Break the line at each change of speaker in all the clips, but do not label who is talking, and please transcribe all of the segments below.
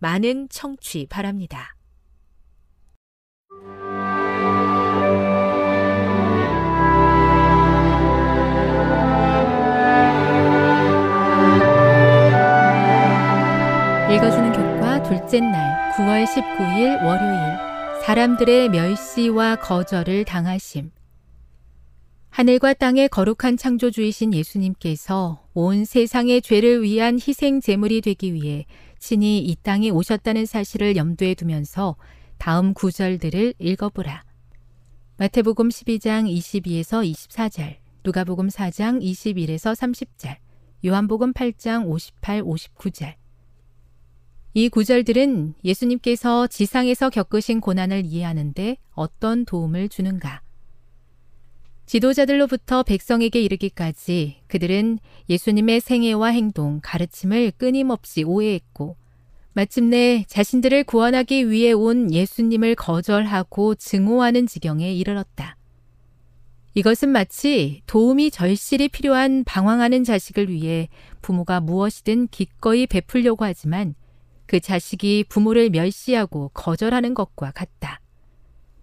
많은 청취 바랍니다. 읽어주는 교과 둘째 날 9월 19일 월요일 사람들의 멸시와 거절을 당하심 하늘과 땅의 거룩한 창조주이신 예수님께서 온 세상의 죄를 위한 희생 제물이 되기 위해 친히 이 땅에 오셨다는 사실을 염두에 두면서 다음 구절들을 읽어보라. 마태복음 12장 22에서 24절, 누가복음 4장 21에서 30절, 요한복음 8장 58, 59절. 이 구절들은 예수님께서 지상에서 겪으신 고난을 이해하는데 어떤 도움을 주는가? 지도자들로부터 백성에게 이르기까지 그들은 예수님의 생애와 행동, 가르침을 끊임없이 오해했고, 마침내 자신들을 구원하기 위해 온 예수님을 거절하고 증오하는 지경에 이르렀다. 이것은 마치 도움이 절실히 필요한 방황하는 자식을 위해 부모가 무엇이든 기꺼이 베풀려고 하지만 그 자식이 부모를 멸시하고 거절하는 것과 같다.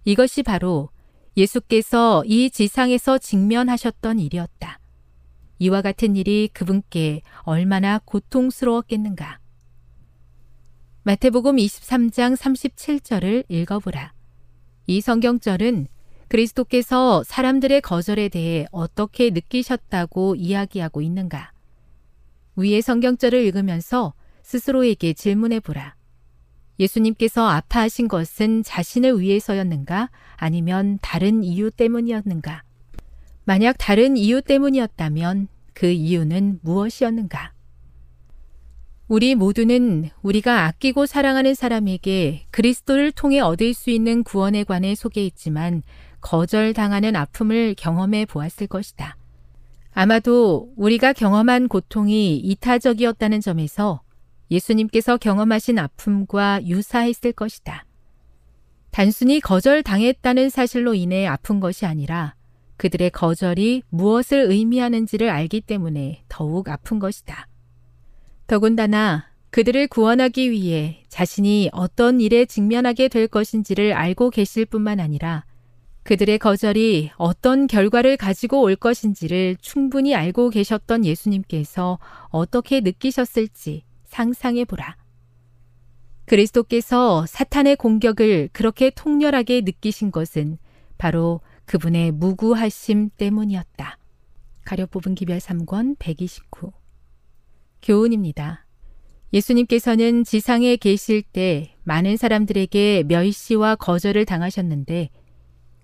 이것이 바로 예수께서 이 지상에서 직면하셨던 일이었다. 이와 같은 일이 그분께 얼마나 고통스러웠겠는가. 마태복음 23장 37절을 읽어보라. 이 성경절은 그리스도께서 사람들의 거절에 대해 어떻게 느끼셨다고 이야기하고 있는가. 위의 성경절을 읽으면서 스스로에게 질문해 보라. 예수님께서 아파하신 것은 자신을 위해서였는가 아니면 다른 이유 때문이었는가? 만약 다른 이유 때문이었다면 그 이유는 무엇이었는가? 우리 모두는 우리가 아끼고 사랑하는 사람에게 그리스도를 통해 얻을 수 있는 구원에 관해 속에 있지만 거절당하는 아픔을 경험해 보았을 것이다. 아마도 우리가 경험한 고통이 이타적이었다는 점에서 예수님께서 경험하신 아픔과 유사했을 것이다. 단순히 거절당했다는 사실로 인해 아픈 것이 아니라 그들의 거절이 무엇을 의미하는지를 알기 때문에 더욱 아픈 것이다. 더군다나 그들을 구원하기 위해 자신이 어떤 일에 직면하게 될 것인지를 알고 계실 뿐만 아니라 그들의 거절이 어떤 결과를 가지고 올 것인지를 충분히 알고 계셨던 예수님께서 어떻게 느끼셨을지 상상해 보라. 그리스도께서 사탄의 공격을 그렇게 통렬하게 느끼신 것은 바로 그분의 무구하심 때문이었다. 가려 뽑은 기별 3권 129 교훈입니다. 예수님께서는 지상에 계실 때 많은 사람들에게 멸시와 거절을 당하셨는데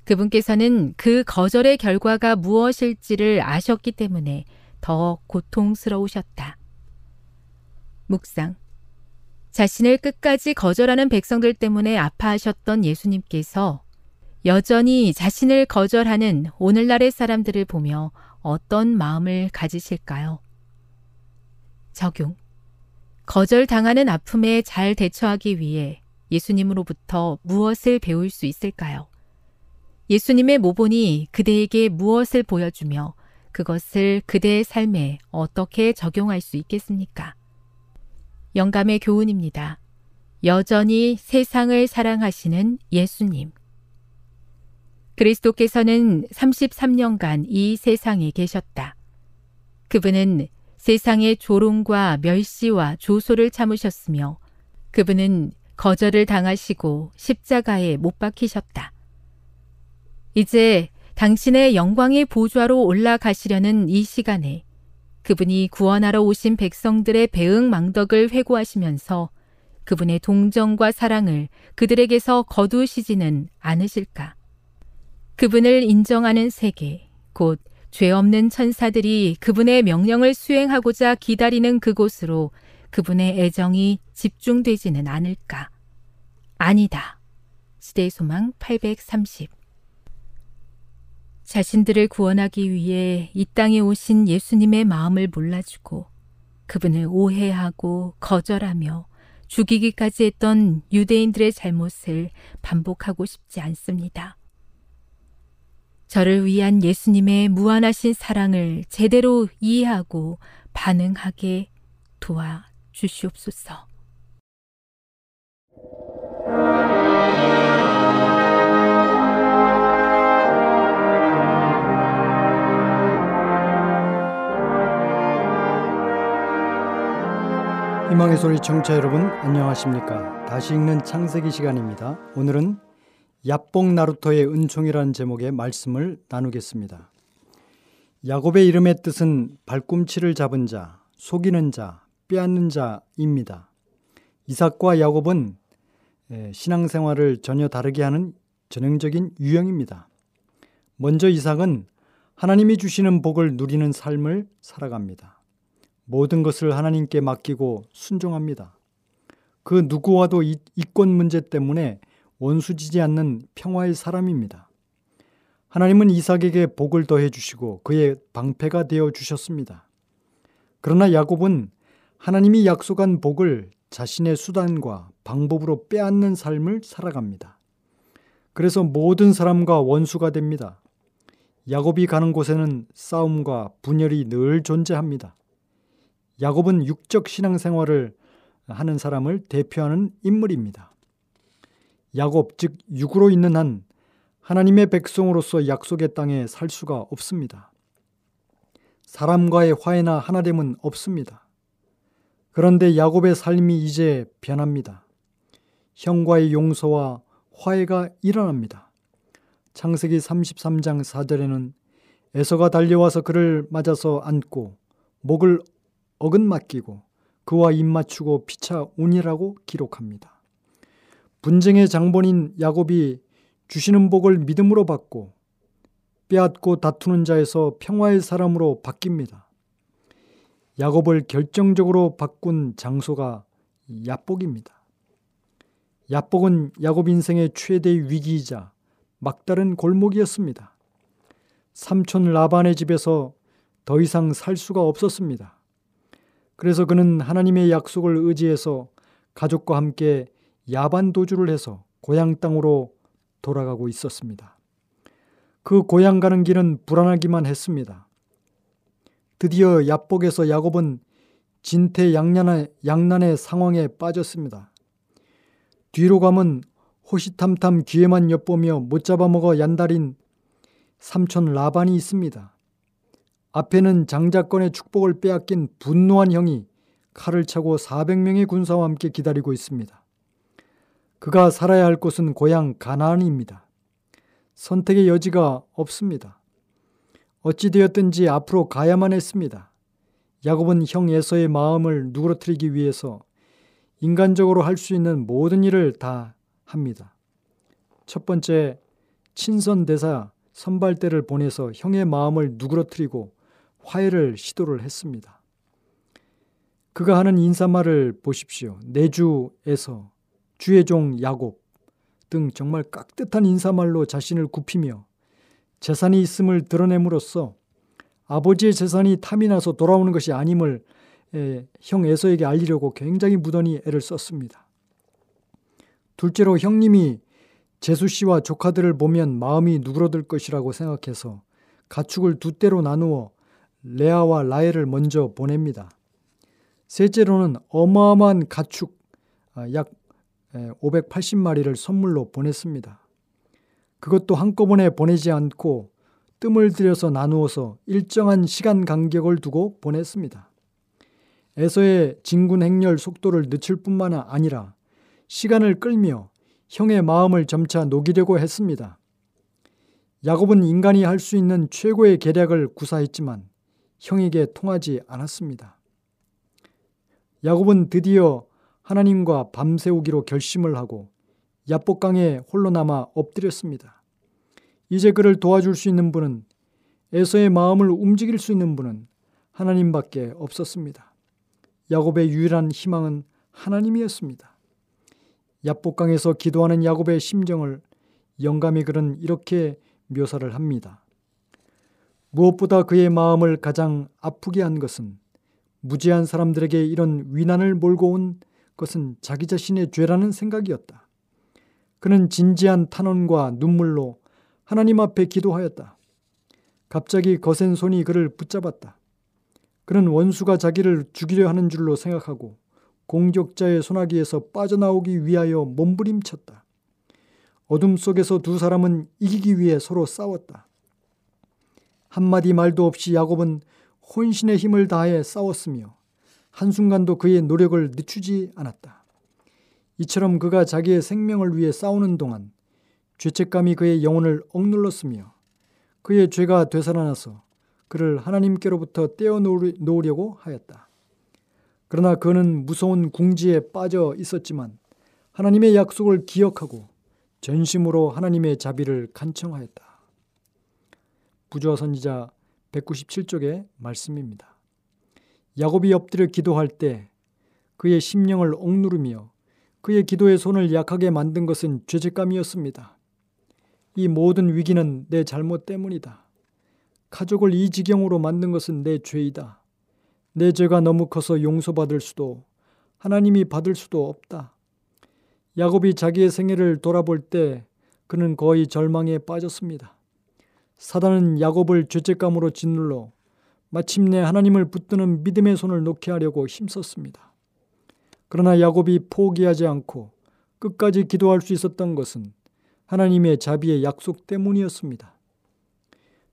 그분께서는 그 거절의 결과가 무엇일지를 아셨기 때문에 더 고통스러우셨다. 묵상. 자신을 끝까지 거절하는 백성들 때문에 아파하셨던 예수님께서 여전히 자신을 거절하는 오늘날의 사람들을 보며 어떤 마음을 가지실까요? 적용. 거절당하는 아픔에 잘 대처하기 위해 예수님으로부터 무엇을 배울 수 있을까요? 예수님의 모본이 그대에게 무엇을 보여주며 그것을 그대의 삶에 어떻게 적용할 수 있겠습니까? 영감의 교훈입니다. 여전히 세상을 사랑하시는 예수님. 그리스도께서는 33년간 이 세상에 계셨다. 그분은 세상의 조롱과 멸시와 조소를 참으셨으며 그분은 거절을 당하시고 십자가에 못 박히셨다. 이제 당신의 영광의 보좌로 올라가시려는 이 시간에 그분이 구원하러 오신 백성들의 배응 망덕을 회고하시면서 그분의 동정과 사랑을 그들에게서 거두시지는 않으실까? 그분을 인정하는 세계, 곧 죄 없는 천사들이 그분의 명령을 수행하고자 기다리는 그곳으로 그분의 애정이 집중되지는 않을까? 아니다. 시대 소망 830 자신들을 구원하기 위해 이 땅에 오신 예수님의 마음을 몰라주고 그분을 오해하고 거절하며 죽이기까지 했던 유대인들의 잘못을 반복하고 싶지 않습니다. 저를 위한 예수님의 무한하신 사랑을 제대로 이해하고 반응하게 도와 주시옵소서.
희망의 소리 청취자 여러분 안녕하십니까? 다시 읽는 창세기 시간입니다. 오늘은 야뽕 나루토의 은총이라는 제목의 말씀을 나누겠습니다. 야곱의 이름의 뜻은 발꿈치를 잡은 자, 속이는 자, 빼앗는 자입니다. 이삭과 야곱은 신앙생활을 전혀 다르게 하는 전형적인 유형입니다. 먼저 이삭은 하나님이 주시는 복을 누리는 삶을 살아갑니다. 모든 것을 하나님께 맡기고 순종합니다. 그 누구와도 이권 문제 때문에 원수지지 않는 평화의 사람입니다. 하나님은 이삭에게 복을 더해 주시고 그의 방패가 되어 주셨습니다. 그러나 야곱은 하나님이 약속한 복을 자신의 수단과 방법으로 빼앗는 삶을 살아갑니다. 그래서 모든 사람과 원수가 됩니다. 야곱이 가는 곳에는 싸움과 분열이 늘 존재합니다. 야곱은 육적 신앙생활을 하는 사람을 대표하는 인물입니다. 야곱 즉 육으로 있는 한 하나님의 백성으로서 약속의 땅에 살 수가 없습니다. 사람과의 화해나 하나됨은 없습니다. 그런데 야곱의 삶이 이제 변합니다. 형과의 용서와 화해가 일어납니다. 창세기 33장 4절에는 에서가 달려와서 그를 맞아서 안고 목을 어근 맡기고 그와 입 맞추고 피차 운이라고 기록합니다. 분쟁의 장본인 야곱이 주시는 복을 믿음으로 받고 빼앗고 다투는 자에서 평화의 사람으로 바뀝니다. 야곱을 결정적으로 바꾼 장소가 야복입니다. 야복은 야곱 인생의 최대의 위기이자 막다른 골목이었습니다. 삼촌 라반의 집에서 더 이상 살 수가 없었습니다. 그래서 그는 하나님의 약속을 의지해서 가족과 함께 야반 도주를 해서 고향 땅으로 돌아가고 있었습니다. 그 고향 가는 길은 불안하기만 했습니다. 드디어 야복에서 야곱은 진퇴양난의 양난의 상황에 빠졌습니다. 뒤로 가면 호시탐탐 귀에만 엿보며 못 잡아먹어 얀달인 삼촌 라반이 있습니다. 앞에는 장자권의 축복을 빼앗긴 분노한 형이 칼을 차고 400명의 군사와 함께 기다리고 있습니다. 그가 살아야 할 곳은 고향 가나안입니다. 선택의 여지가 없습니다. 어찌되었든지 앞으로 가야만 했습니다. 야곱은 형 에서의 마음을 누그러뜨리기 위해서 인간적으로 할 수 있는 모든 일을 다 합니다. 첫 번째, 친선 대사 선발대를 보내서 형의 마음을 누그러뜨리고 화해를 시도를 했습니다. 그가 하는 인사말을 보십시오. 내주에서 주의 종 야곱 등 정말 깍듯한 인사말로 자신을 굽히며 재산이 있음을 드러냄으로써 아버지의 재산이 탐이 나서 돌아오는 것이 아님을 형 에서에게 알리려고 굉장히 무던히 애를 썼습니다. 둘째로 형님이 제수 씨와 조카들을 보면 마음이 누그러들 것이라고 생각해서 가축을 두 대로 나누어 레아와 라헬을 먼저 보냅니다. 셋째로는 어마어마한 가축 아, 약 580마리를 선물로 보냈습니다. 그것도 한꺼번에 보내지 않고 뜸을 들여서 나누어서 일정한 시간 간격을 두고 보냈습니다. 에서의 진군 행렬 속도를 늦출 뿐만 아니라 시간을 끌며 형의 마음을 점차 녹이려고 했습니다. 야곱은 인간이 할 수 있는 최고의 계략을 구사했지만 형에게 통하지 않았습니다. 야곱은 드디어 하나님과 밤새우기로 결심을 하고 야복강에 홀로 남아 엎드렸습니다. 이제 그를 도와줄 수 있는 분은 에서의 마음을 움직일 수 있는 분은 하나님밖에 없었습니다. 야곱의 유일한 희망은 하나님이었습니다. 야복강에서 기도하는 야곱의 심정을 영감이 글은 이렇게 묘사를 합니다. 무엇보다 그의 마음을 가장 아프게 한 것은 무지한 사람들에게 이런 위난을 몰고 온 것은 자기 자신의 죄라는 생각이었다. 그는 진지한 탄원과 눈물로 하나님 앞에 기도하였다. 갑자기 거센 손이 그를 붙잡았다. 그는 원수가 자기를 죽이려 하는 줄로 생각하고 공격자의 소나기에서 빠져나오기 위하여 몸부림쳤다. 어둠 속에서 두 사람은 이기기 위해 서로 싸웠다. 한마디 말도 없이 야곱은 혼신의 힘을 다해 싸웠으며 한순간도 그의 노력을 늦추지 않았다. 이처럼 그가 자기의 생명을 위해 싸우는 동안 죄책감이 그의 영혼을 억눌렀으며 그의 죄가 되살아나서 그를 하나님께로부터 떼어놓으려고 하였다. 그러나 그는 무서운 궁지에 빠져 있었지만 하나님의 약속을 기억하고 전심으로 하나님의 자비를 간청하였다. 부조화 선지자 197쪽의 말씀입니다. 야곱이 엎드려 기도할 때 그의 심령을 억누르며 그의 기도의 손을 약하게 만든 것은 죄책감이었습니다. 이 모든 위기는 내 잘못 때문이다. 가족을 이 지경으로 만든 것은 내 죄이다. 내 죄가 너무 커서 용서받을 수도 하나님이 받을 수도 없다. 야곱이 자기의 생애를 돌아볼 때 그는 거의 절망에 빠졌습니다. 사단은 야곱을 죄책감으로 짓눌러 마침내 하나님을 붙드는 믿음의 손을 놓게 하려고 힘썼습니다. 그러나 야곱이 포기하지 않고 끝까지 기도할 수 있었던 것은 하나님의 자비의 약속 때문이었습니다.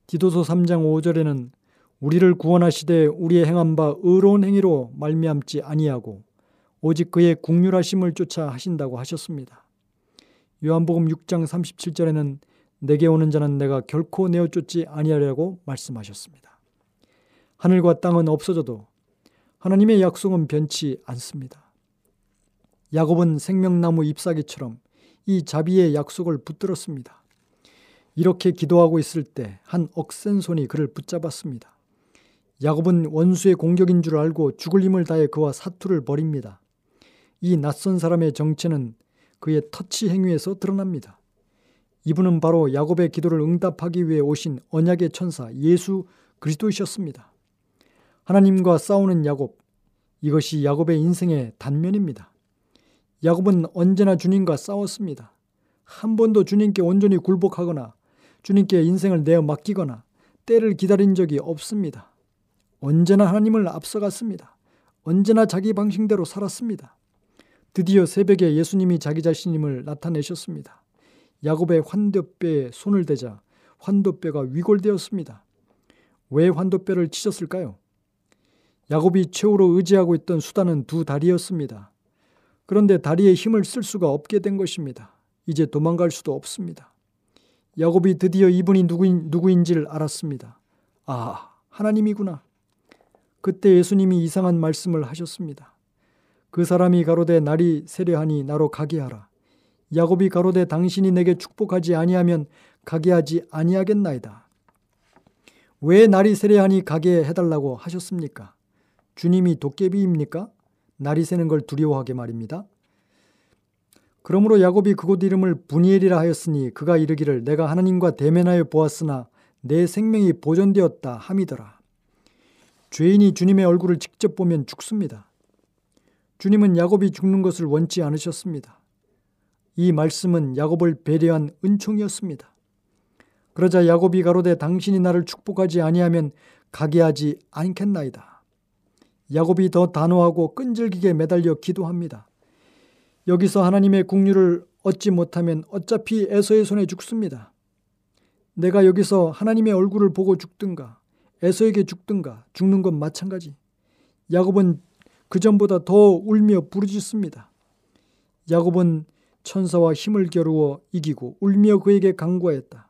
디도서 3장 5절에는 우리를 구원하시되 우리의 행한 바 의로운 행위로 말미암지 아니하고 오직 그의 국률하심을 쫓아 하신다고 하셨습니다. 요한복음 6장 37절에는 내게 오는 자는 내가 결코 내어 쫓지 아니하려고 말씀하셨습니다. 하늘과 땅은 없어져도 하나님의 약속은 변치 않습니다. 야곱은 생명나무 잎사귀처럼 이 자비의 약속을 붙들었습니다. 이렇게 기도하고 있을 때 한 억센 손이 그를 붙잡았습니다. 야곱은 원수의 공격인 줄 알고 죽을 힘을 다해 그와 사투를 벌입니다. 이 낯선 사람의 정체는 그의 터치 행위에서 드러납니다. 이분은 바로 야곱의 기도를 응답하기 위해 오신 언약의 천사 예수 그리스도이셨습니다. 하나님과 싸우는 야곱, 이것이 야곱의 인생의 단면입니다. 야곱은 언제나 주님과 싸웠습니다. 한 번도 주님께 온전히 굴복하거나 주님께 인생을 내어 맡기거나 때를 기다린 적이 없습니다. 언제나 하나님을 앞서갔습니다. 언제나 자기 방식대로 살았습니다. 드디어 새벽에 예수님이 자기 자신임을 나타내셨습니다. 야곱의 환도뼈에 손을 대자 환도뼈가 위골되었습니다. 왜 환도뼈를 치셨을까요? 야곱이 최후로 의지하고 있던 수단은 두 다리였습니다. 그런데 다리에 힘을 쓸 수가 없게 된 것입니다. 이제 도망갈 수도 없습니다. 야곱이 드디어 이분이 누구인, 누구인지를 알았습니다. 아, 하나님이구나. 그때 예수님이 이상한 말씀을 하셨습니다. 그 사람이 가로되 날이 세려하니 나로 가게 하라. 야곱이 가로되 당신이 내게 축복하지 아니하면 가게 하지 아니하겠나이다. 왜 날이 세려하니 가게 해달라고 하셨습니까? 주님이 도깨비입니까? 날이 새는 걸 두려워하게 말입니다. 그러므로 야곱이 그곳 이름을 분이엘이라 하였으니 그가 이르기를 내가 하나님과 대면하여 보았으나 내 생명이 보존되었다 함이더라. 죄인이 주님의 얼굴을 직접 보면 죽습니다. 주님은 야곱이 죽는 것을 원치 않으셨습니다. 이 말씀은 야곱을 배려한 은총이었습니다. 그러자 야곱이 가로되 당신이 나를 축복하지 아니하면 가게 하지 않겠나이다. 야곱이 더 단호하고 끈질기게 매달려 기도합니다. 여기서 하나님의 국류를 얻지 못하면 어차피 에서의 손에 죽습니다. 내가 여기서 하나님의 얼굴을 보고 죽든가 에서에게 죽든가 죽는 건 마찬가지. 야곱은 그 전보다 더 울며 부르짖습니다. 야곱은 천사와 힘을 겨루어 이기고 울며 그에게 강구하였다.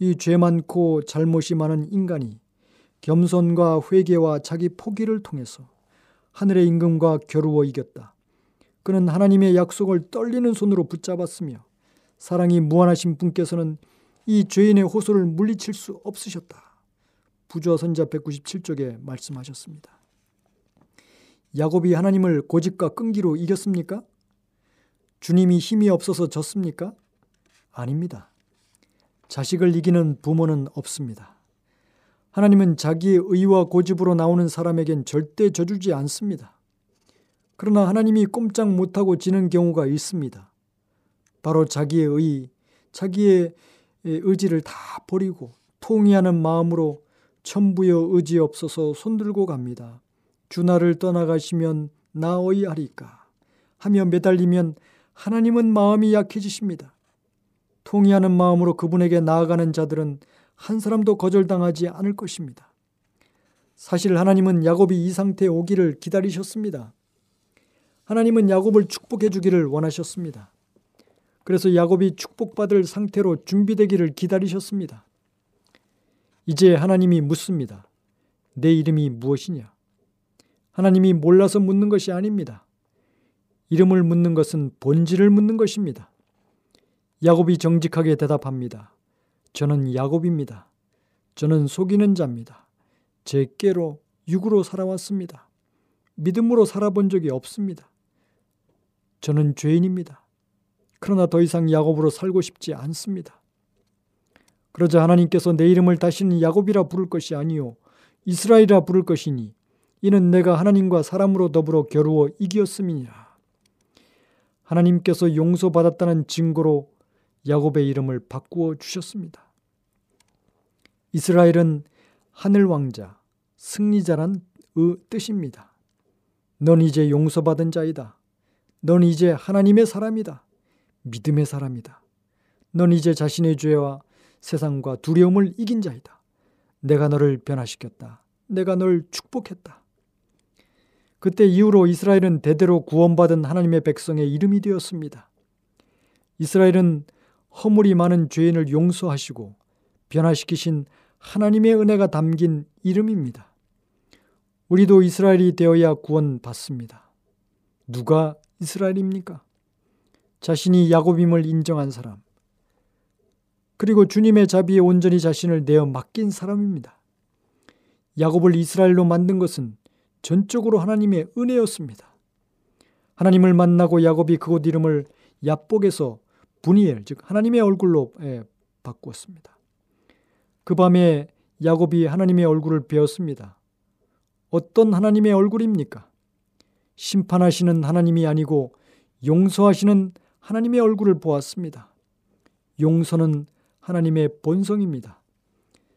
이 죄 많고 잘못이 많은 인간이 겸손과 회개와 자기 포기를 통해서 하늘의 임금과 겨루어 이겼다. 그는 하나님의 약속을 떨리는 손으로 붙잡았으며 사랑이 무한하신 분께서는 이 죄인의 호소를 물리칠 수 없으셨다. 부조 선자 197쪽에 말씀하셨습니다. 야곱이 하나님을 고집과 끈기로 이겼습니까? 주님이 힘이 없어서 졌습니까? 아닙니다. 자식을 이기는 부모는 없습니다. 하나님은 자기의 의와 고집으로 나오는 사람에겐 절대 져주지 않습니다. 그러나 하나님이 꼼짝 못하고 지는 경우가 있습니다. 바로 자기의 의, 자기의 의지를 다 버리고 통의하는 마음으로 천부여 의지 없어서 손들고 갑니다. 주나를 떠나가시면 나 어이 하리까 하며 매달리면 하나님은 마음이 약해지십니다. 통의하는 마음으로 그분에게 나아가는 자들은 한 사람도 거절당하지 않을 것입니다. 사실 하나님은 야곱이 이 상태에 오기를 기다리셨습니다. 하나님은 야곱을 축복해 주기를 원하셨습니다. 그래서 야곱이 축복받을 상태로 준비되기를 기다리셨습니다. 이제 하나님이 묻습니다. 내 이름이 무엇이냐? 하나님이 몰라서 묻는 것이 아닙니다. 이름을 묻는 것은 본질을 묻는 것입니다. 야곱이 정직하게 대답합니다. 저는 야곱입니다. 저는 속이는 자입니다. 제 깨로 육으로 살아왔습니다. 믿음으로 살아본 적이 없습니다. 저는 죄인입니다. 그러나 더 이상 야곱으로 살고 싶지 않습니다. 그러자 하나님께서 내 이름을 다시는 야곱이라 부를 것이 아니요 이스라엘이라 부를 것이니 이는 내가 하나님과 사람으로 더불어 겨루어 이기었음이니라. 하나님께서 용서받았다는 증거로 야곱의 이름을 바꾸어 주셨습니다. 이스라엘은 하늘 왕자, 승리자란 뜻입니다. 넌 이제 용서받은 자이다. 넌 이제 하나님의 사람이다. 믿음의 사람이다. 넌 이제 자신의 죄와 세상과 두려움을 이긴 자이다. 내가 너를 변화시켰다. 내가 널 축복했다. 그때 이후로 이스라엘은 대대로 구원받은 하나님의 백성의 이름이 되었습니다. 이스라엘은 허물이 많은 죄인을 용서하시고 변화시키신 하나님의 은혜가 담긴 이름입니다. 우리도 이스라엘이 되어야 구원받습니다. 누가 이스라엘입니까? 자신이 야곱임을 인정한 사람, 그리고 주님의 자비에 온전히 자신을 내어 맡긴 사람입니다. 야곱을 이스라엘로 만든 것은 전적으로 하나님의 은혜였습니다. 하나님을 만나고 야곱이 그곳 이름을 야복에서 분이엘 즉 하나님의 얼굴로 예, 바꾸었습니다. 그 밤에 야곱이 하나님의 얼굴을 배웠습니다. 어떤 하나님의 얼굴입니까? 심판하시는 하나님이 아니고 용서하시는 하나님의 얼굴을 보았습니다. 용서는 하나님의 본성입니다.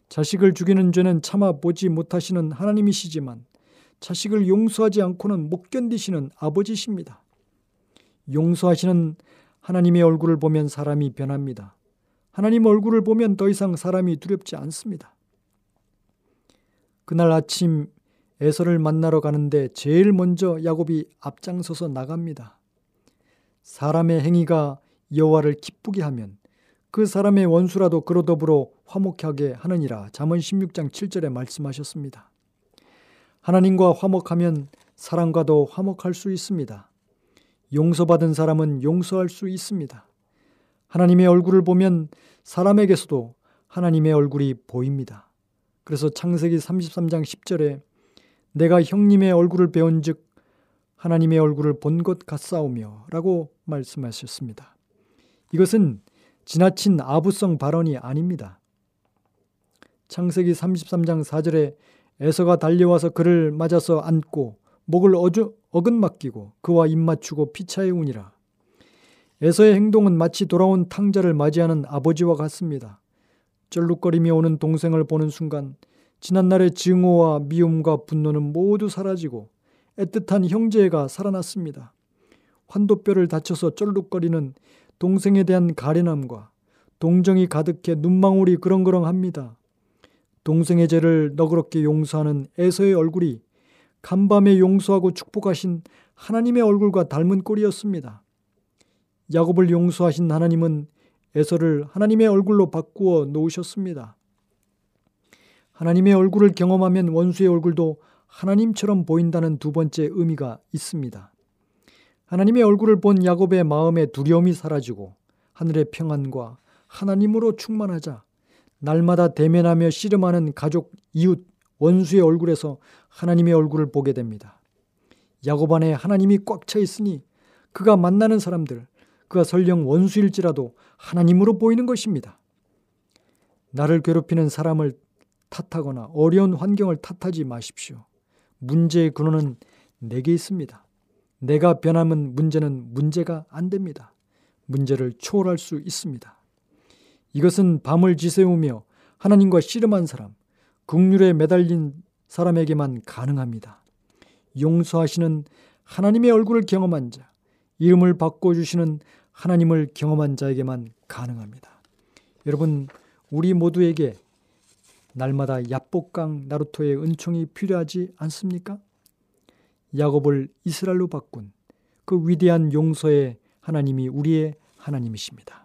자식을 죽이는 죄는 참아 보지 못하시는 하나님이시지만 자식을 용서하지 않고는 못 견디시는 아버지십니다. 용서하시는 하나님의 얼굴을 보면 사람이 변합니다. 하나님 얼굴을 보면 더 이상 사람이 두렵지 않습니다. 그날 아침 에서를 만나러 가는데 제일 먼저 야곱이 앞장서서 나갑니다. 사람의 행위가 여호와를 기쁘게 하면 그 사람의 원수라도 그로 더불어 화목하게 하느니라. 잠언 16장 7절에 말씀하셨습니다. 하나님과 화목하면 사람과도 화목할 수 있습니다. 용서받은 사람은 용서할 수 있습니다. 하나님의 얼굴을 보면 사람에게서도 하나님의 얼굴이 보입니다. 그래서 창세기 33장 10절에 내가 형님의 얼굴을 배운 즉 하나님의 얼굴을 본 것 같사오며 라고 말씀하셨습니다. 이것은 지나친 아부성 발언이 아닙니다. 창세기 33장 4절에 에서가 달려와서 그를 맞아서 안고 목을 어주, 어긋맡기고 그와 입맞추고 피차에 우니라. 에서의 행동은 마치 돌아온 탕자를 맞이하는 아버지와 같습니다. 쩔룩거리며 오는 동생을 보는 순간 지난날의 증오와 미움과 분노는 모두 사라지고 애틋한 형제가 살아났습니다. 환도뼈를 다쳐서 쩔룩거리는 동생에 대한 가련함과 동정이 가득해 눈망울이 그렁그렁합니다. 동생의 죄를 너그럽게 용서하는 에서의 얼굴이 간밤에 용서하고 축복하신 하나님의 얼굴과 닮은 꼴이었습니다. 야곱을 용서하신 하나님은 에서를 하나님의 얼굴로 바꾸어 놓으셨습니다. 하나님의 얼굴을 경험하면 원수의 얼굴도 하나님처럼 보인다는 두 번째 의미가 있습니다. 하나님의 얼굴을 본 야곱의 마음의 두려움이 사라지고 하늘의 평안과 하나님으로 충만하자 날마다 대면하며 씨름하는 가족, 이웃, 원수의 얼굴에서 하나님의 얼굴을 보게 됩니다. 야곱 안에 하나님이 꽉 차 있으니 그가 만나는 사람들, 그가 설령 원수일지라도 하나님으로 보이는 것입니다. 나를 괴롭히는 사람을 탓하거나 어려운 환경을 탓하지 마십시오. 문제의 근원은 내게 있습니다. 내가 변하면 문제는 문제가 안 됩니다. 문제를 초월할 수 있습니다. 이것은 밤을 지새우며 하나님과 씨름한 사람, 극률에 매달린 사람에게만 가능합니다. 용서하시는 하나님의 얼굴을 경험한 자, 이름을 바꿔주시는 하나님을 경험한 자에게만 가능합니다. 여러분, 우리 모두에게 날마다 야복강 나루토의 은총이 필요하지 않습니까? 야곱을 이스라엘로 바꾼 그 위대한 용서의 하나님이 우리의 하나님이십니다.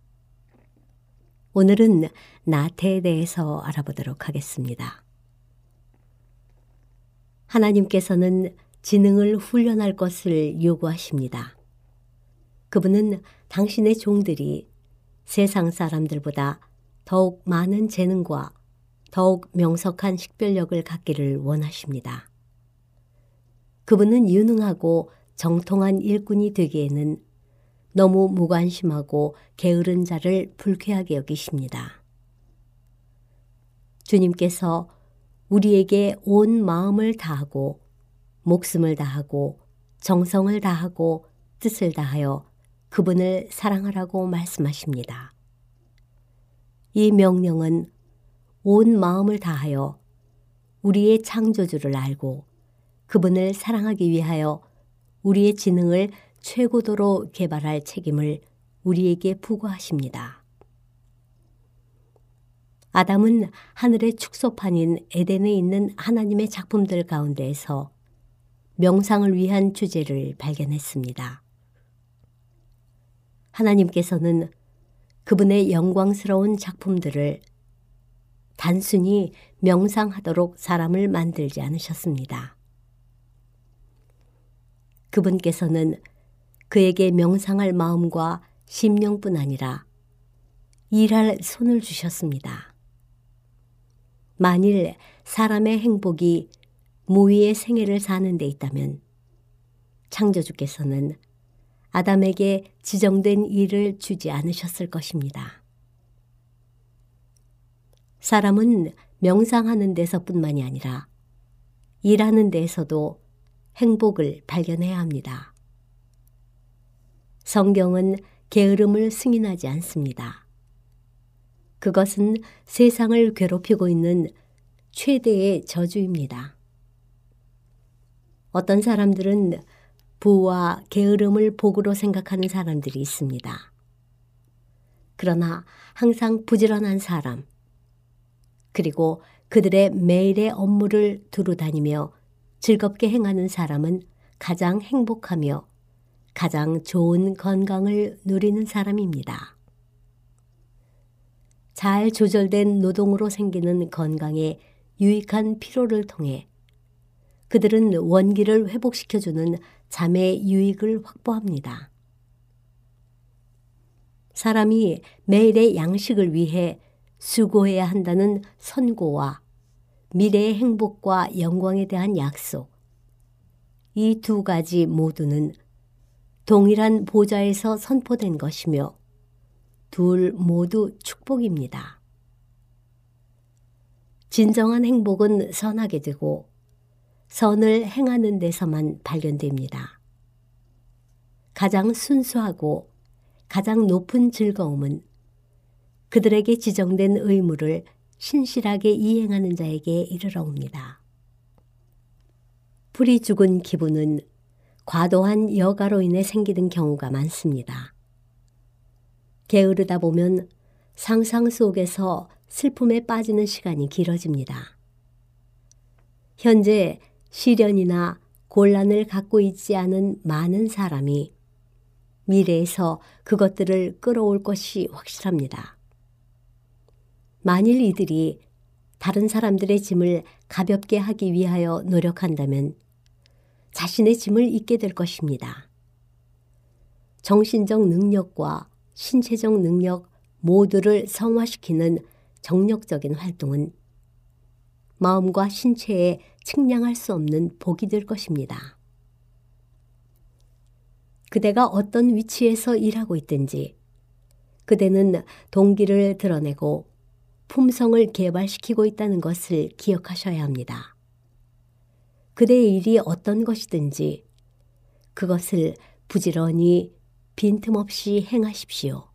오늘은 나태에 대해서 알아보도록 하겠습니다. 하나님께서는 지능을 훈련할 것을 요구하십니다. 그분은 당신의 종들이 세상 사람들보다 더욱 많은 재능과 더욱 명석한 식별력을 갖기를 원하십니다. 그분은 유능하고 정통한 일꾼이 되기에는 너무 무관심하고 게으른 자를 불쾌하게 여기십니다. 주님께서 우리에게 온 마음을 다하고 목숨을 다하고 정성을 다하고 뜻을 다하여 그분을 사랑하라고 말씀하십니다. 이 명령은 온 마음을 다하여 우리의 창조주를 알고 그분을 사랑하기 위하여 우리의 지능을 최고도로 개발할 책임을 우리에게 부과하십니다. 아담은 하늘의 축소판인 에덴에 있는 하나님의 작품들 가운데에서 명상을 위한 주제를 발견했습니다. 하나님께서는 그분의 영광스러운 작품들을 단순히 명상하도록 사람을 만들지 않으셨습니다. 그분께서는 그에게 명상할 마음과 심령뿐 아니라 일할 손을 주셨습니다. 만일 사람의 행복이 무위의 생애를 사는 데 있다면 창조주께서는 아담에게 지정된 일을 주지 않으셨을 것입니다. 사람은 명상하는 데서뿐만이 아니라 일하는 데에서도 행복을 발견해야 합니다. 성경은 게으름을 승인하지 않습니다. 그것은 세상을 괴롭히고 있는 최대의 저주입니다. 어떤 사람들은 부와 게으름을 복으로 생각하는 사람들이 있습니다. 그러나 항상 부지런한 사람, 그리고 그들의 매일의 업무를 두루 다니며 즐겁게 행하는 사람은 가장 행복하며 가장 좋은 건강을 누리는 사람입니다. 잘 조절된 노동으로 생기는 건강에 유익한 피로를 통해 그들은 원기를 회복시켜주는 잠의 유익을 확보합니다. 사람이 매일의 양식을 위해 수고해야 한다는 선고와 미래의 행복과 영광에 대한 약속. 이 두 가지 모두는 동일한 보좌에서 선포된 것이며 둘 모두 축복입니다. 진정한 행복은 선하게 되고 선을 행하는 데서만 발견됩니다. 가장 순수하고 가장 높은 즐거움은 그들에게 지정된 의무를 신실하게 이행하는 자에게 이르러 옵니다. 풀이 죽은 기분은 과도한 여가로 인해 생기는 경우가 많습니다. 게으르다 보면 상상 속에서 슬픔에 빠지는 시간이 길어집니다. 현재 시련이나 곤란을 갖고 있지 않은 많은 사람이 미래에서 그것들을 끌어올 것이 확실합니다. 만일 이들이 다른 사람들의 짐을 가볍게 하기 위하여 노력한다면 자신의 짐을 잊게 될 것입니다. 정신적 능력과 신체적 능력 모두를 성화시키는 정력적인 활동은 마음과 신체에 측량할 수 없는 복이 될 것입니다. 그대가 어떤 위치에서 일하고 있든지 그대는 동기를 드러내고 품성을 개발시키고 있다는 것을 기억하셔야 합니다. 그대의 일이 어떤 것이든지 그것을 부지런히 빈틈없이 행하십시오.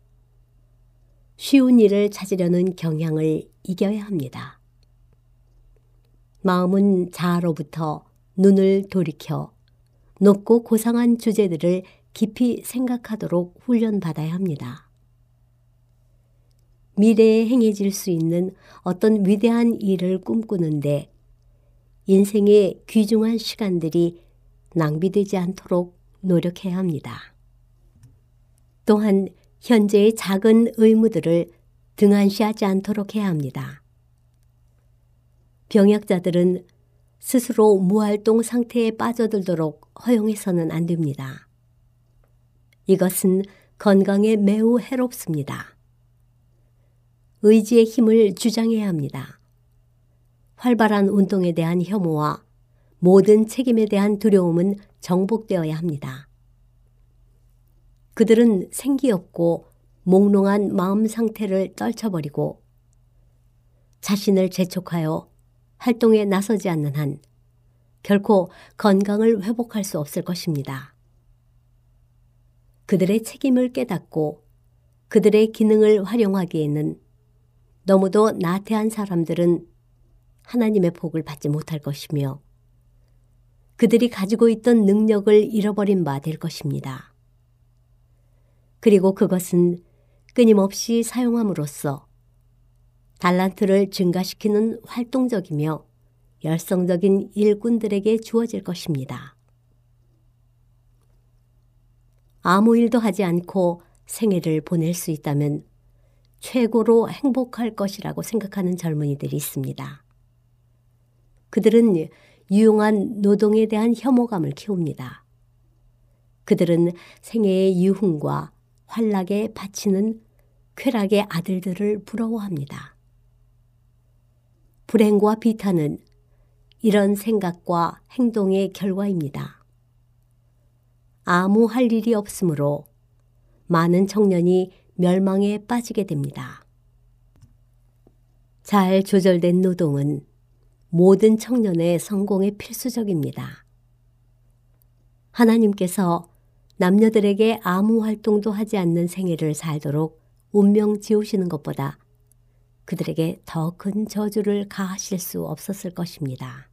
쉬운 일을 찾으려는 경향을 이겨야 합니다. 마음은 자아로부터 눈을 돌이켜 높고 고상한 주제들을 깊이 생각하도록 훈련받아야 합니다. 미래에 행해질 수 있는 어떤 위대한 일을 꿈꾸는데 인생의 귀중한 시간들이 낭비되지 않도록 노력해야 합니다. 또한 현재의 작은 의무들을 등한시하지 않도록 해야 합니다. 병약자들은 스스로 무활동 상태에 빠져들도록 허용해서는 안 됩니다. 이것은 건강에 매우 해롭습니다. 의지의 힘을 주장해야 합니다. 활발한 운동에 대한 혐오와 모든 책임에 대한 두려움은 정복되어야 합니다. 그들은 생기 없고 몽롱한 마음 상태를 떨쳐버리고 자신을 재촉하여 활동에 나서지 않는 한 결코 건강을 회복할 수 없을 것입니다. 그들의 책임을 깨닫고 그들의 기능을 활용하기에는 너무도 나태한 사람들은 하나님의 복을 받지 못할 것이며 그들이 가지고 있던 능력을 잃어버린 바 될 것입니다. 그리고 그것은 끊임없이 사용함으로써 달란트를 증가시키는 활동적이며 열성적인 일꾼들에게 주어질 것입니다. 아무 일도 하지 않고 생애를 보낼 수 있다면 최고로 행복할 것이라고 생각하는 젊은이들이 있습니다. 그들은 유용한 노동에 대한 혐오감을 키웁니다. 그들은 생애의 유흥과 환락에 바치는 쾌락의 아들들을 부러워합니다. 불행과 비탄은 이런 생각과 행동의 결과입니다. 아무 할 일이 없으므로 많은 청년이 멸망에 빠지게 됩니다. 잘 조절된 노동은 모든 청년의 성공에 필수적입니다. 하나님께서 남녀들에게 아무 활동도 하지 않는 생애를 살도록 운명 지우시는 것보다 그들에게 더 큰 저주를 가하실 수 없었을 것입니다.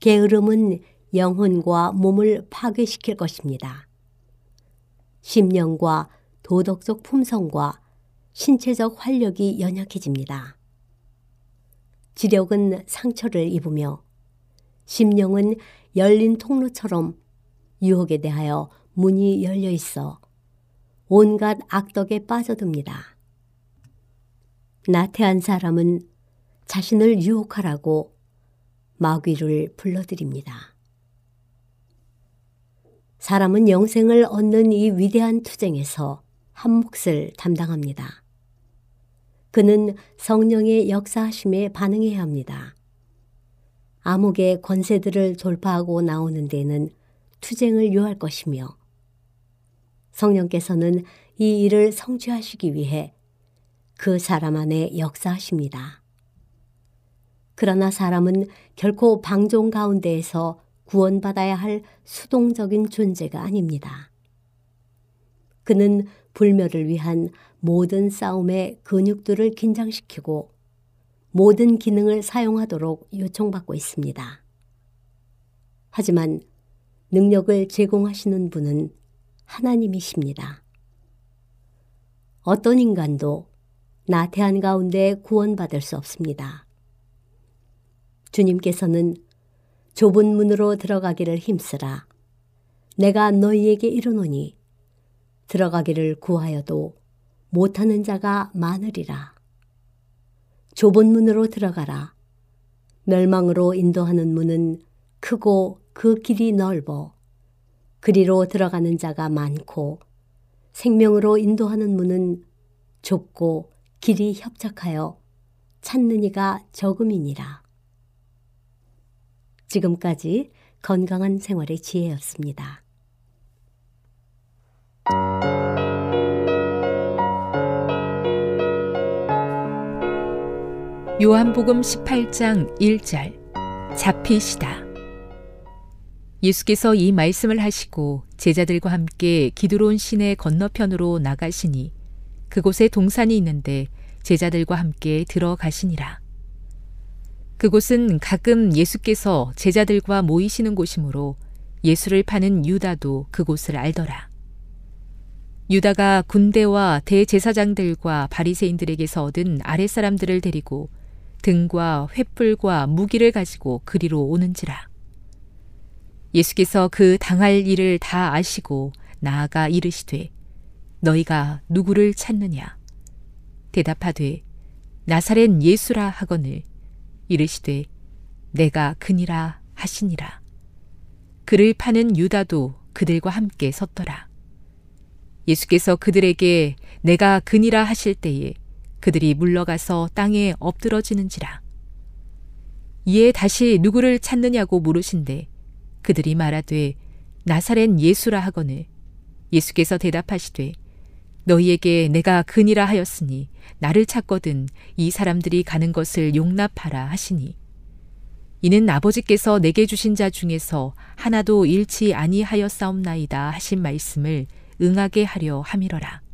게으름은 영혼과 몸을 파괴시킬 것입니다. 심령과 도덕적 품성과 신체적 활력이 연약해집니다. 지력은 상처를 입으며 심령은 열린 통로처럼 유혹에 대하여 문이 열려 있어 온갖 악덕에 빠져듭니다. 나태한 사람은 자신을 유혹하라고 마귀를 불러들입니다. 사람은 영생을 얻는 이 위대한 투쟁에서 한 몫을 담당합니다. 그는 성령의 역사하심에 반응해야 합니다. 암흑의 권세들을 돌파하고 나오는 데는 투쟁을 요할 것이며 성령께서는 이 일을 성취하시기 위해 그 사람 안에 역사하십니다. 그러나 사람은 결코 방종 가운데에서 구원받아야 할 수동적인 존재가 아닙니다. 그는 불멸을 위한 모든 싸움의 근육들을 긴장시키고 모든 기능을 사용하도록 요청받고 있습니다. 하지만 능력을 제공하시는 분은 하나님이십니다. 어떤 인간도 나태한 가운데 구원받을 수 없습니다. 주님께서는 좁은 문으로 들어가기를 힘쓰라. 내가 너희에게 이르노니 들어가기를 구하여도 못하는 자가 많으리라. 좁은 문으로 들어가라. 멸망으로 인도하는 문은 크고 그 길이 넓어 그리로 들어가는 자가 많고 생명으로 인도하는 문은 좁고 길이 협착하여 찾는 이가 적음이니라. 지금까지 건강한 생활의 지혜였습니다.
요한복음 18장 1절 잡히시다. 예수께서 이 말씀을 하시고 제자들과 함께 기드론 시내 건너편으로 나가시니 그곳에 동산이 있는데 제자들과 함께 들어가시니라. 그곳은 가끔 예수께서 제자들과 모이시는 곳이므로 예수를 파는 유다도 그곳을 알더라. 유다가 군대와 대제사장들과 바리새인들에게서 얻은 아랫사람들을 데리고 등과 횃불과 무기를 가지고 그리로 오는지라. 예수께서 그 당할 일을 다 아시고 나아가 이르시되 너희가 누구를 찾느냐? 대답하되 나사렛 예수라 하거늘. 이르시되 내가 그니라 하시니라. 그를 파는 유다도 그들과 함께 섰더라. 예수께서 그들에게 내가 그니라 하실 때에 그들이 물러가서 땅에 엎드러지는지라. 이에 다시 누구를 찾느냐고 물으신데 그들이 말하되 나사렛 예수라 하거늘. 예수께서 대답하시되 너희에게 내가 그니라 하였으니 나를 찾거든 이 사람들이 가는 것을 용납하라 하시니. 이는 아버지께서 내게 주신 자 중에서 하나도 잃지 아니하였사옵나이다 하신 말씀을 응하게 하려 함이러라.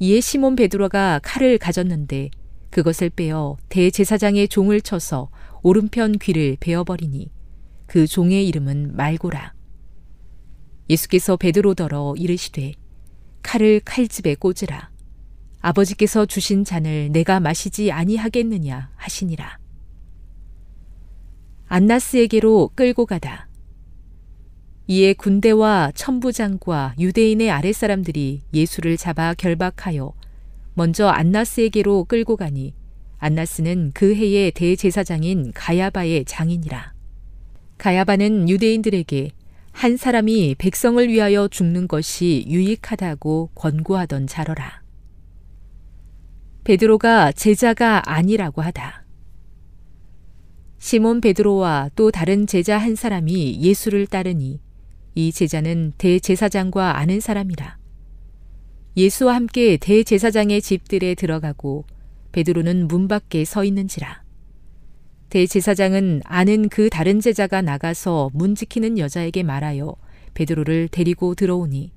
이에 시몬 베드로가 칼을 가졌는데 그것을 빼어 대제사장의 종을 쳐서 오른편 귀를 베어버리니 그 종의 이름은 말고라. 예수께서 베드로더러 이르시되 칼을 칼집에 꽂으라. 아버지께서 주신 잔을 내가 마시지 아니하겠느냐 하시니라. 안나스에게로 끌고 가다. 이에 군대와 천부장과 유대인의 아랫사람들이 예수를 잡아 결박하여 먼저 안나스에게로 끌고 가니 안나스는 그 해의 대제사장인 가야바의 장인이라. 가야바는 유대인들에게 한 사람이 백성을 위하여 죽는 것이 유익하다고 권고하던 자러라. 베드로가 제자가 아니라고 하다. 시몬 베드로와 또 다른 제자 한 사람이 예수를 따르니 이 제자는 대제사장과 아는 사람이라. 예수와 함께 대제사장의 집들에 들어가고 베드로는 문 밖에 서 있는지라. 대제사장은 아는 그 다른 제자가 나가서 문 지키는 여자에게 말하여 베드로를 데리고 들어오니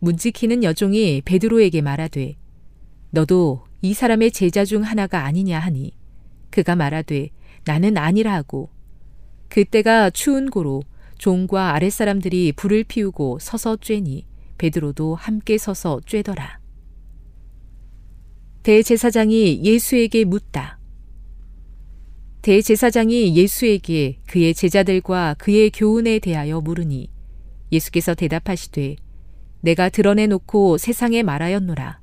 문 지키는 여종이 베드로에게 말하되 너도 이 사람의 제자 중 하나가 아니냐 하니 그가 말하되 나는 아니라 하고 그때가 추운 고로 종과 아랫사람들이 불을 피우고 서서 쬐니 베드로도 함께 서서 쬐더라. 대제사장이 예수에게 묻다. 대제사장이 예수에게 그의 제자들과 그의 교훈에 대하여 물으니 예수께서 대답하시되 내가 드러내놓고 세상에 말하였노라.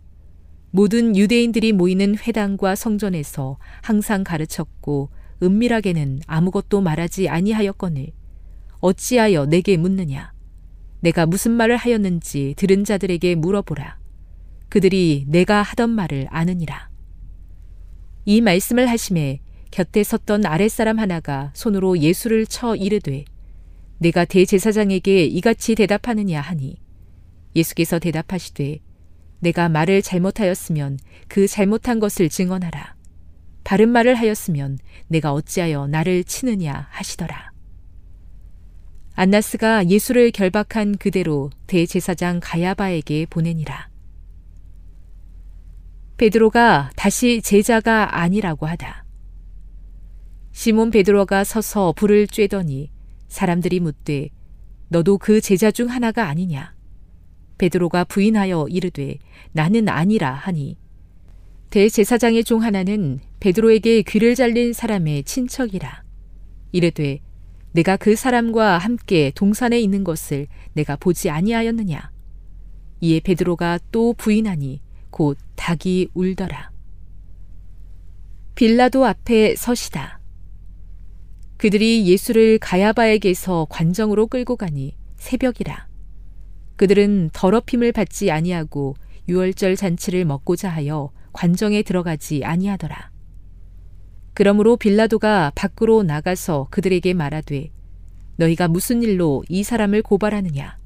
모든 유대인들이 모이는 회당과 성전에서 항상 가르쳤고 은밀하게는 아무것도 말하지 아니하였거늘 어찌하여 내게 묻느냐 내가 무슨 말을 하였는지 들은 자들에게 물어보라 그들이 내가 하던 말을 아느니라 이 말씀을 하심에 곁에 섰던 아랫사람 하나가 손으로 예수를 쳐 이르되 내가 대제사장에게 이같이 대답하느냐 하니 예수께서 대답하시되 내가 말을 잘못하였으면 그 잘못한 것을 증언하라. 바른 말을 하였으면 내가 어찌하여 나를 치느냐 하시더라. 안나스가 예수를 결박한 그대로 대제사장 가야바에게 보내니라. 베드로가 다시 제자가 아니라고 하다. 시몬 베드로가 서서 불을 쬐더니 사람들이 묻되 너도 그 제자 중 하나가 아니냐? 베드로가 부인하여 이르되 나는 아니라 하니 대제사장의 종 하나는 베드로에게 귀를 잘린 사람의 친척이라 이르되 내가 그 사람과 함께 동산에 있는 것을 내가 보지 아니하였느냐? 이에 베드로가 또 부인하니 곧 닭이 울더라. 빌라도 앞에 서시다. 그들이 예수를 가야바에게서 관정으로 끌고 가니 새벽이라. 그들은 더럽힘을 받지 아니하고 유월절 잔치를 먹고자 하여 관정에 들어가지 아니하더라. 그러므로 빌라도가 밖으로 나가서 그들에게 말하되 너희가 무슨 일로 이 사람을 고발하느냐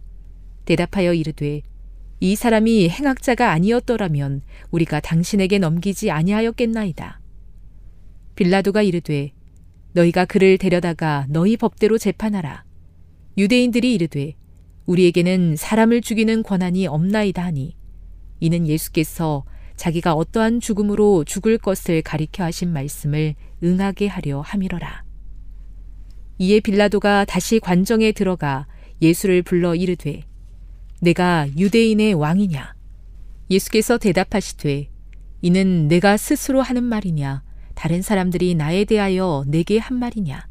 대답하여 이르되 이 사람이 행악자가 아니었더라면 우리가 당신에게 넘기지 아니하였겠나이다. 빌라도가 이르되 너희가 그를 데려다가 너희 법대로 재판하라. 유대인들이 이르되 우리에게는 사람을 죽이는 권한이 없나이다 하니 이는 예수께서 자기가 어떠한 죽음으로 죽을 것을 가리켜 하신 말씀을 응하게 하려 함이러라. 이에 빌라도가 다시 관정에 들어가 예수를 불러 이르되 내가 유대인의 왕이냐? 예수께서 대답하시되 이는 내가 스스로 하는 말이냐? 다른 사람들이 나에 대하여 내게 한 말이냐?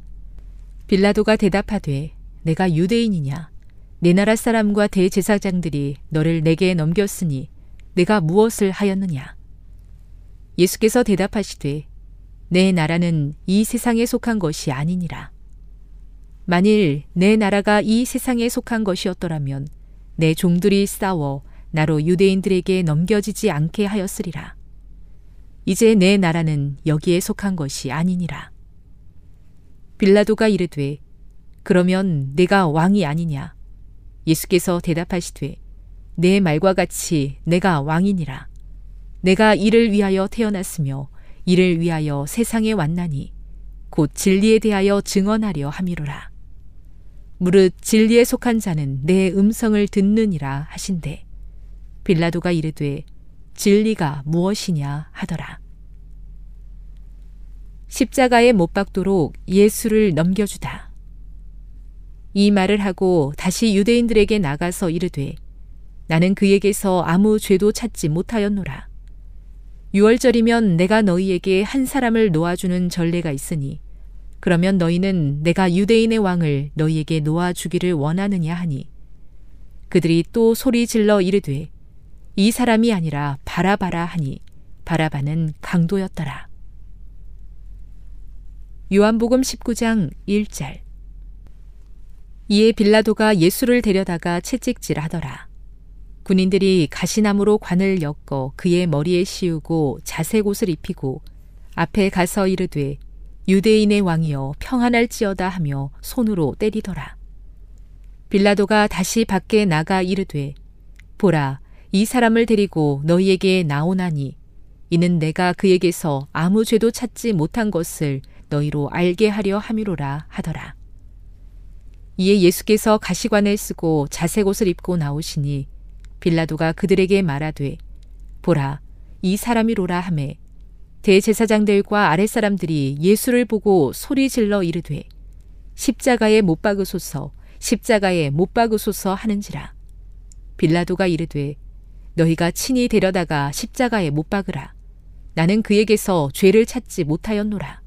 빌라도가 대답하되 내가 유대인이냐? 내 나라 사람과 대제사장들이 너를 내게 넘겼으니 내가 무엇을 하였느냐? 예수께서 대답하시되 내 나라는 이 세상에 속한 것이 아니니라. 만일 내 나라가 이 세상에 속한 것이었더라면 내 종들이 싸워 나로 유대인들에게 넘겨지지 않게 하였으리라. 이제 내 나라는 여기에 속한 것이 아니니라. 빌라도가 이르되 그러면 내가 왕이 아니냐? 예수께서 대답하시되 내 말과 같이 내가 왕이니라. 내가 이를 위하여 태어났으며 이를 위하여 세상에 왔나니 곧 진리에 대하여 증언하려 함이로라. 무릇 진리에 속한 자는 내 음성을 듣느니라 하신대. 빌라도가 이르되 진리가 무엇이냐 하더라. 십자가에 못 박도록 예수를 넘겨주다. 이 말을 하고 다시 유대인들에게 나가서 이르되 나는 그에게서 아무 죄도 찾지 못하였노라. 유월절이면 내가 너희에게 한 사람을 놓아주는 전례가 있으니 그러면 너희는 내가 유대인의 왕을 너희에게 놓아주기를 원하느냐 하니 그들이 또 소리 질러 이르되 이 사람이 아니라 바라바라 하니 바라바는 강도였더라. 요한복음 19장 1절 이에 빌라도가 예수를 데려다가 채찍질하더라. 군인들이 가시나무로 관을 엮어 그의 머리에 씌우고 자색 옷을 입히고 앞에 가서 이르되 유대인의 왕이여 평안할지어다 하며 손으로 때리더라. 빌라도가 다시 밖에 나가 이르되 보라 이 사람을 데리고 너희에게 나오나니 이는 내가 그에게서 아무 죄도 찾지 못한 것을 너희로 알게 하려 함이로라 하더라. 이에 예수께서 가시관을 쓰고 자색 옷을 입고 나오시니 빌라도가 그들에게 말하되 보라 이 사람이로라 하매 대제사장들과 아랫사람들이 예수를 보고 소리 질러 이르되 십자가에 못 박으소서 십자가에 못 박으소서 하는지라. 빌라도가 이르되 너희가 친히 데려다가 십자가에 못 박으라. 나는 그에게서 죄를 찾지 못하였노라.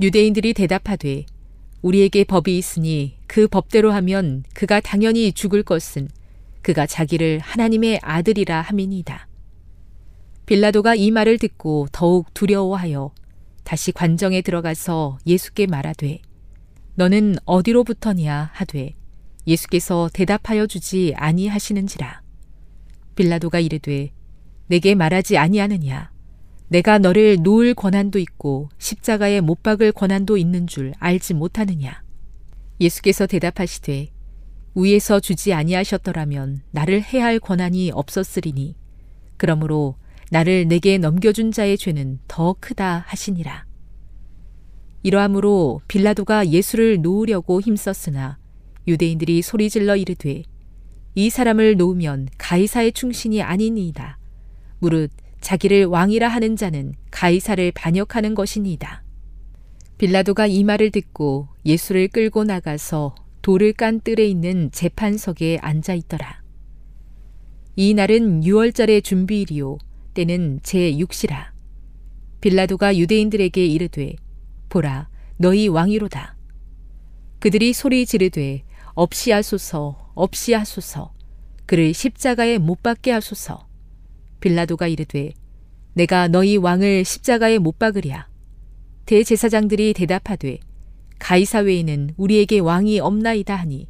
유대인들이 대답하되 우리에게 법이 있으니 그 법대로 하면 그가 당연히 죽을 것은 그가 자기를 하나님의 아들이라 함이니이다. 빌라도가 이 말을 듣고 더욱 두려워하여 다시 관정에 들어가서 예수께 말하되 너는 어디로부터냐 하되 예수께서 대답하여 주지 아니하시는지라. 빌라도가 이르되 내게 말하지 아니하느냐? 내가 너를 놓을 권한도 있고 십자가에 못 박을 권한도 있는 줄 알지 못하느냐? 예수께서 대답하시되 위에서 주지 아니하셨더라면 나를 해할 권한이 없었으리니 그러므로 나를 내게 넘겨준 자의 죄는 더 크다 하시니라. 이러함으로 빌라도가 예수를 놓으려고 힘썼으나 유대인들이 소리질러 이르되 이 사람을 놓으면 가이사의 충신이 아니니이다. 무릇 자기를 왕이라 하는 자는 가이사를 반역하는 것이니이다. 빌라도가 이 말을 듣고 예수를 끌고 나가서 돌을 깐 뜰에 있는 재판석에 앉아 있더라. 이 날은 6월절의 준비일이요 때는 제6시라. 빌라도가 유대인들에게 이르되 보라 너희 왕이로다. 그들이 소리 지르되 없이 하소서 없이 하소서 그를 십자가에 못 박게 하소서. 빌라도가 이르되 내가 너희 왕을 십자가에 못 박으랴. 대제사장들이 대답하되 가이사 외에는 우리에게 왕이 없나이다 하니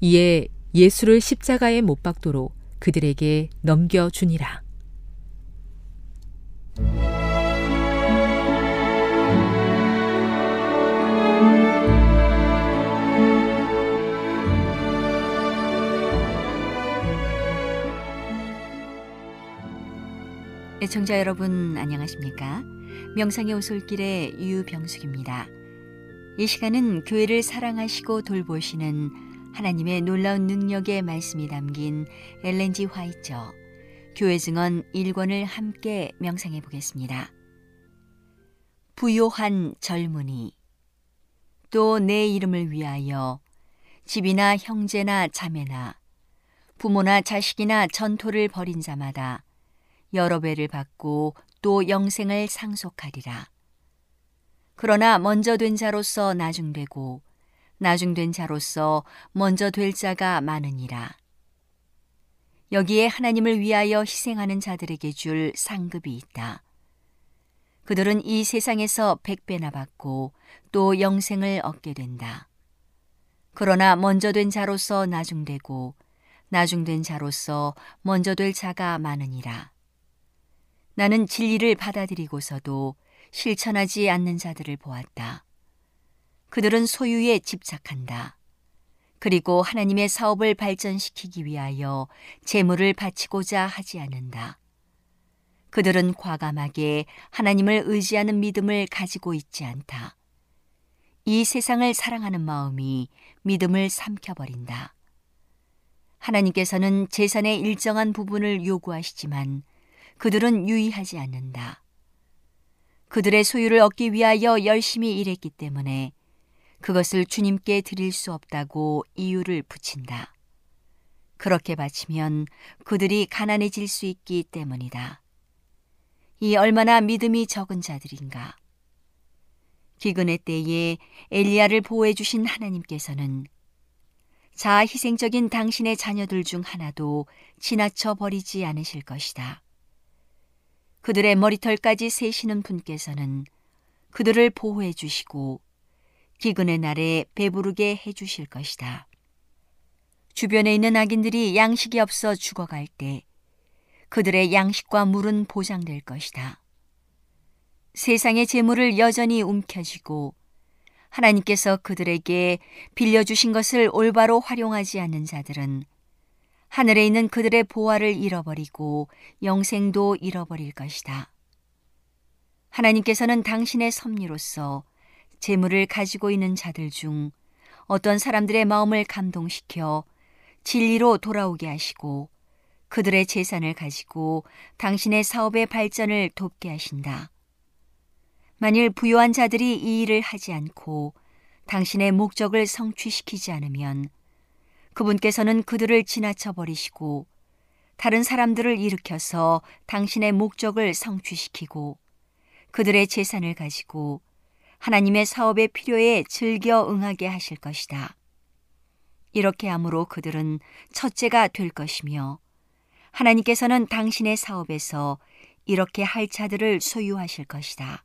이에 예수를 십자가에 못 박도록 그들에게 넘겨 주니라.
애청자 여러분 안녕하십니까? 명상의 오솔길의 유병숙입니다. 이 시간은 교회를 사랑하시고 돌보시는 하나님의 놀라운 능력의 말씀이 담긴 엘렌지 화이처 교회 증언 1권을 함께 명상해 보겠습니다. 부요한 젊은이 또 내 이름을 위하여 집이나 형제나 자매나 부모나 자식이나 전토를 벌인 자마다 여러 배를 받고 또 영생을 상속하리라. 그러나 먼저 된 자로서 나중되고 나중된 자로서 먼저 될 자가 많으니라. 여기에 하나님을 위하여 희생하는 자들에게 줄 상급이 있다. 그들은 이 세상에서 백배나 받고 또 영생을 얻게 된다. 그러나 먼저 된 자로서 나중되고 나중된 자로서 먼저 될 자가 많으니라. 나는 진리를 받아들이고서도 실천하지 않는 자들을 보았다. 그들은 소유에 집착한다. 그리고 하나님의 사업을 발전시키기 위하여 재물을 바치고자 하지 않는다. 그들은 과감하게 하나님을 의지하는 믿음을 가지고 있지 않다. 이 세상을 사랑하는 마음이 믿음을 삼켜버린다. 하나님께서는 재산의 일정한 부분을 요구하시지만 그들은 유의하지 않는다. 그들의 소유를 얻기 위하여 열심히 일했기 때문에 그것을 주님께 드릴 수 없다고 이유를 붙인다. 그렇게 바치면 그들이 가난해질 수 있기 때문이다. 이 얼마나 믿음이 적은 자들인가. 기근의 때에 엘리야를 보호해 주신 하나님께서는 자아 희생적인 당신의 자녀들 중 하나도 지나쳐 버리지 않으실 것이다. 그들의 머리털까지 세시는 분께서는 그들을 보호해 주시고 기근의 날에 배부르게 해 주실 것이다. 주변에 있는 악인들이 양식이 없어 죽어갈 때 그들의 양식과 물은 보장될 것이다. 세상의 재물을 여전히 움켜쥐고 하나님께서 그들에게 빌려주신 것을 올바로 활용하지 않는 자들은 하늘에 있는 그들의 보화를 잃어버리고 영생도 잃어버릴 것이다. 하나님께서는 당신의 섭리로서 재물을 가지고 있는 자들 중 어떤 사람들의 마음을 감동시켜 진리로 돌아오게 하시고 그들의 재산을 가지고 당신의 사업의 발전을 돕게 하신다. 만일 부유한 자들이 이 일을 하지 않고 당신의 목적을 성취시키지 않으면 그분께서는 그들을 지나쳐 버리시고 다른 사람들을 일으켜서 당신의 목적을 성취시키고 그들의 재산을 가지고 하나님의 사업의 필요에 즐겨 응하게 하실 것이다. 이렇게 함으로 그들은 첫째가 될 것이며 하나님께서는 당신의 사업에서 이렇게 할 자들을 소유하실 것이다.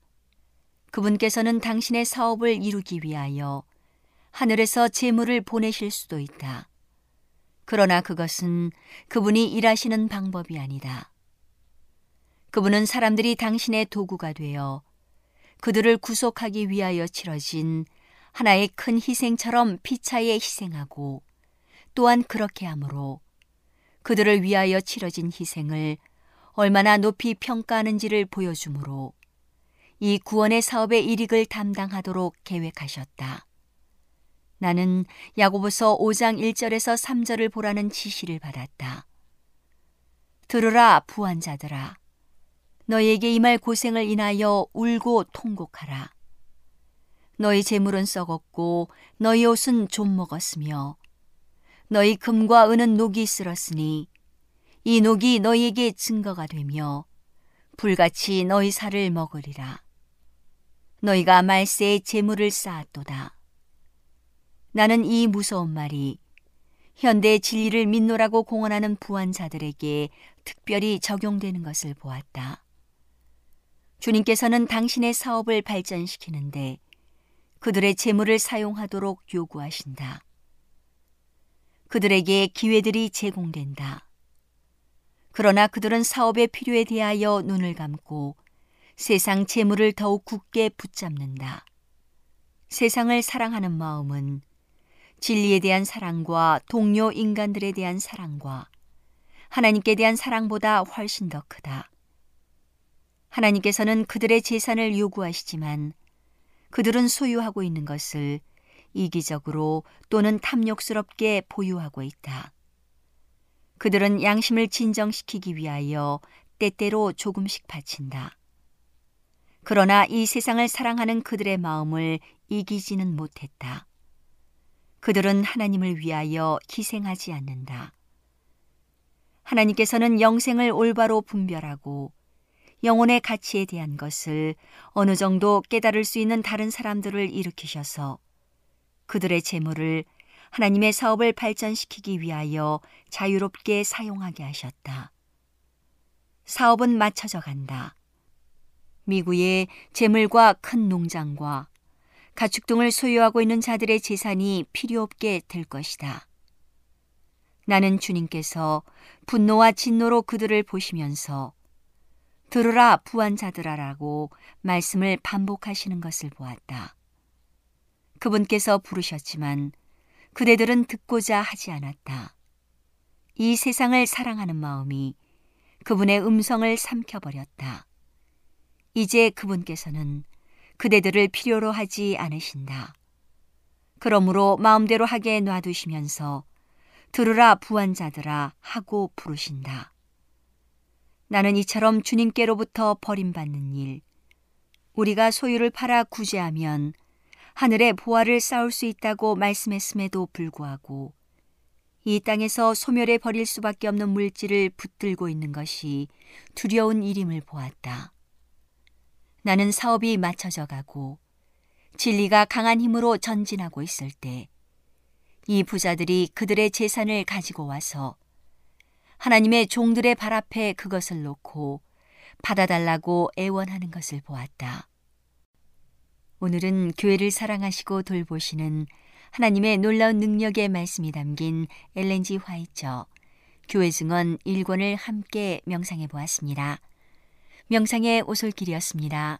그분께서는 당신의 사업을 이루기 위하여 하늘에서 재물을 보내실 수도 있다. 그러나 그것은 그분이 일하시는 방법이 아니다. 그분은 사람들이 당신의 도구가 되어 그들을 구속하기 위하여 치러진 하나의 큰 희생처럼 피차에 희생하고 또한 그렇게 함으로 그들을 위하여 치러진 희생을 얼마나 높이 평가하는지를 보여주므로 이 구원의 사업의 일익을 담당하도록 계획하셨다. 나는 야고보서 5장 1절에서 3절을 보라는 지시를 받았다. 들으라 부한자들아 너희에게 임할 고생을 인하여 울고 통곡하라. 너희 재물은 썩었고 너희 옷은 좀 먹었으며 너희 금과 은은 녹이 쓸었으니 이 녹이 너희에게 증거가 되며 불같이 너희 살을 먹으리라. 너희가 말세에 재물을 쌓았도다. 나는 이 무서운 말이 현대 진리를 믿노라고 공언하는 부한 자들에게 특별히 적용되는 것을 보았다. 주님께서는 당신의 사업을 발전시키는데 그들의 재물을 사용하도록 요구하신다. 그들에게 기회들이 제공된다. 그러나 그들은 사업의 필요에 대하여 눈을 감고 세상 재물을 더욱 굳게 붙잡는다. 세상을 사랑하는 마음은 진리에 대한 사랑과 동료 인간들에 대한 사랑과 하나님께 대한 사랑보다 훨씬 더 크다. 하나님께서는 그들의 재산을 요구하시지만 그들은 소유하고 있는 것을 이기적으로 또는 탐욕스럽게 보유하고 있다. 그들은 양심을 진정시키기 위하여 때때로 조금씩 바친다. 그러나 이 세상을 사랑하는 그들의 마음을 이기지는 못했다. 그들은 하나님을 위하여 희생하지 않는다. 하나님께서는 영생을 올바로 분별하고 영혼의 가치에 대한 것을 어느 정도 깨달을 수 있는 다른 사람들을 일으키셔서 그들의 재물을 하나님의 사업을 발전시키기 위하여 자유롭게 사용하게 하셨다. 사업은 맞춰져 간다. 미국의 재물과 큰 농장과 가축 등을 소유하고 있는 자들의 재산이 필요 없게 될 것이다. 나는 주님께서 분노와 진노로 그들을 보시면서 들으라 부한 자들아라고 말씀을 반복하시는 것을 보았다. 그분께서 부르셨지만 그대들은 듣고자 하지 않았다. 이 세상을 사랑하는 마음이 그분의 음성을 삼켜버렸다. 이제 그분께서는 그대들을 필요로 하지 않으신다. 그러므로 마음대로 하게 놔두시면서 들으라 부한 자들아 하고 부르신다. 나는 이처럼 주님께로부터 버림받는 일, 우리가 소유를 팔아 구제하면 하늘의 보화를 쌓을 수 있다고 말씀했음에도 불구하고 이 땅에서 소멸해 버릴 수밖에 없는 물질을 붙들고 있는 것이 두려운 일임을 보았다. 나는 사업이 맞춰져 가고 진리가 강한 힘으로 전진하고 있을 때 이 부자들이 그들의 재산을 가지고 와서 하나님의 종들의 발 앞에 그것을 놓고 받아달라고 애원하는 것을 보았다. 오늘은 교회를 사랑하시고 돌보시는 하나님의 놀라운 능력의 말씀이 담긴 엘렌지 화이처 교회 증언 1권을 함께 명상해 보았습니다. 명상의 오솔길이었습니다.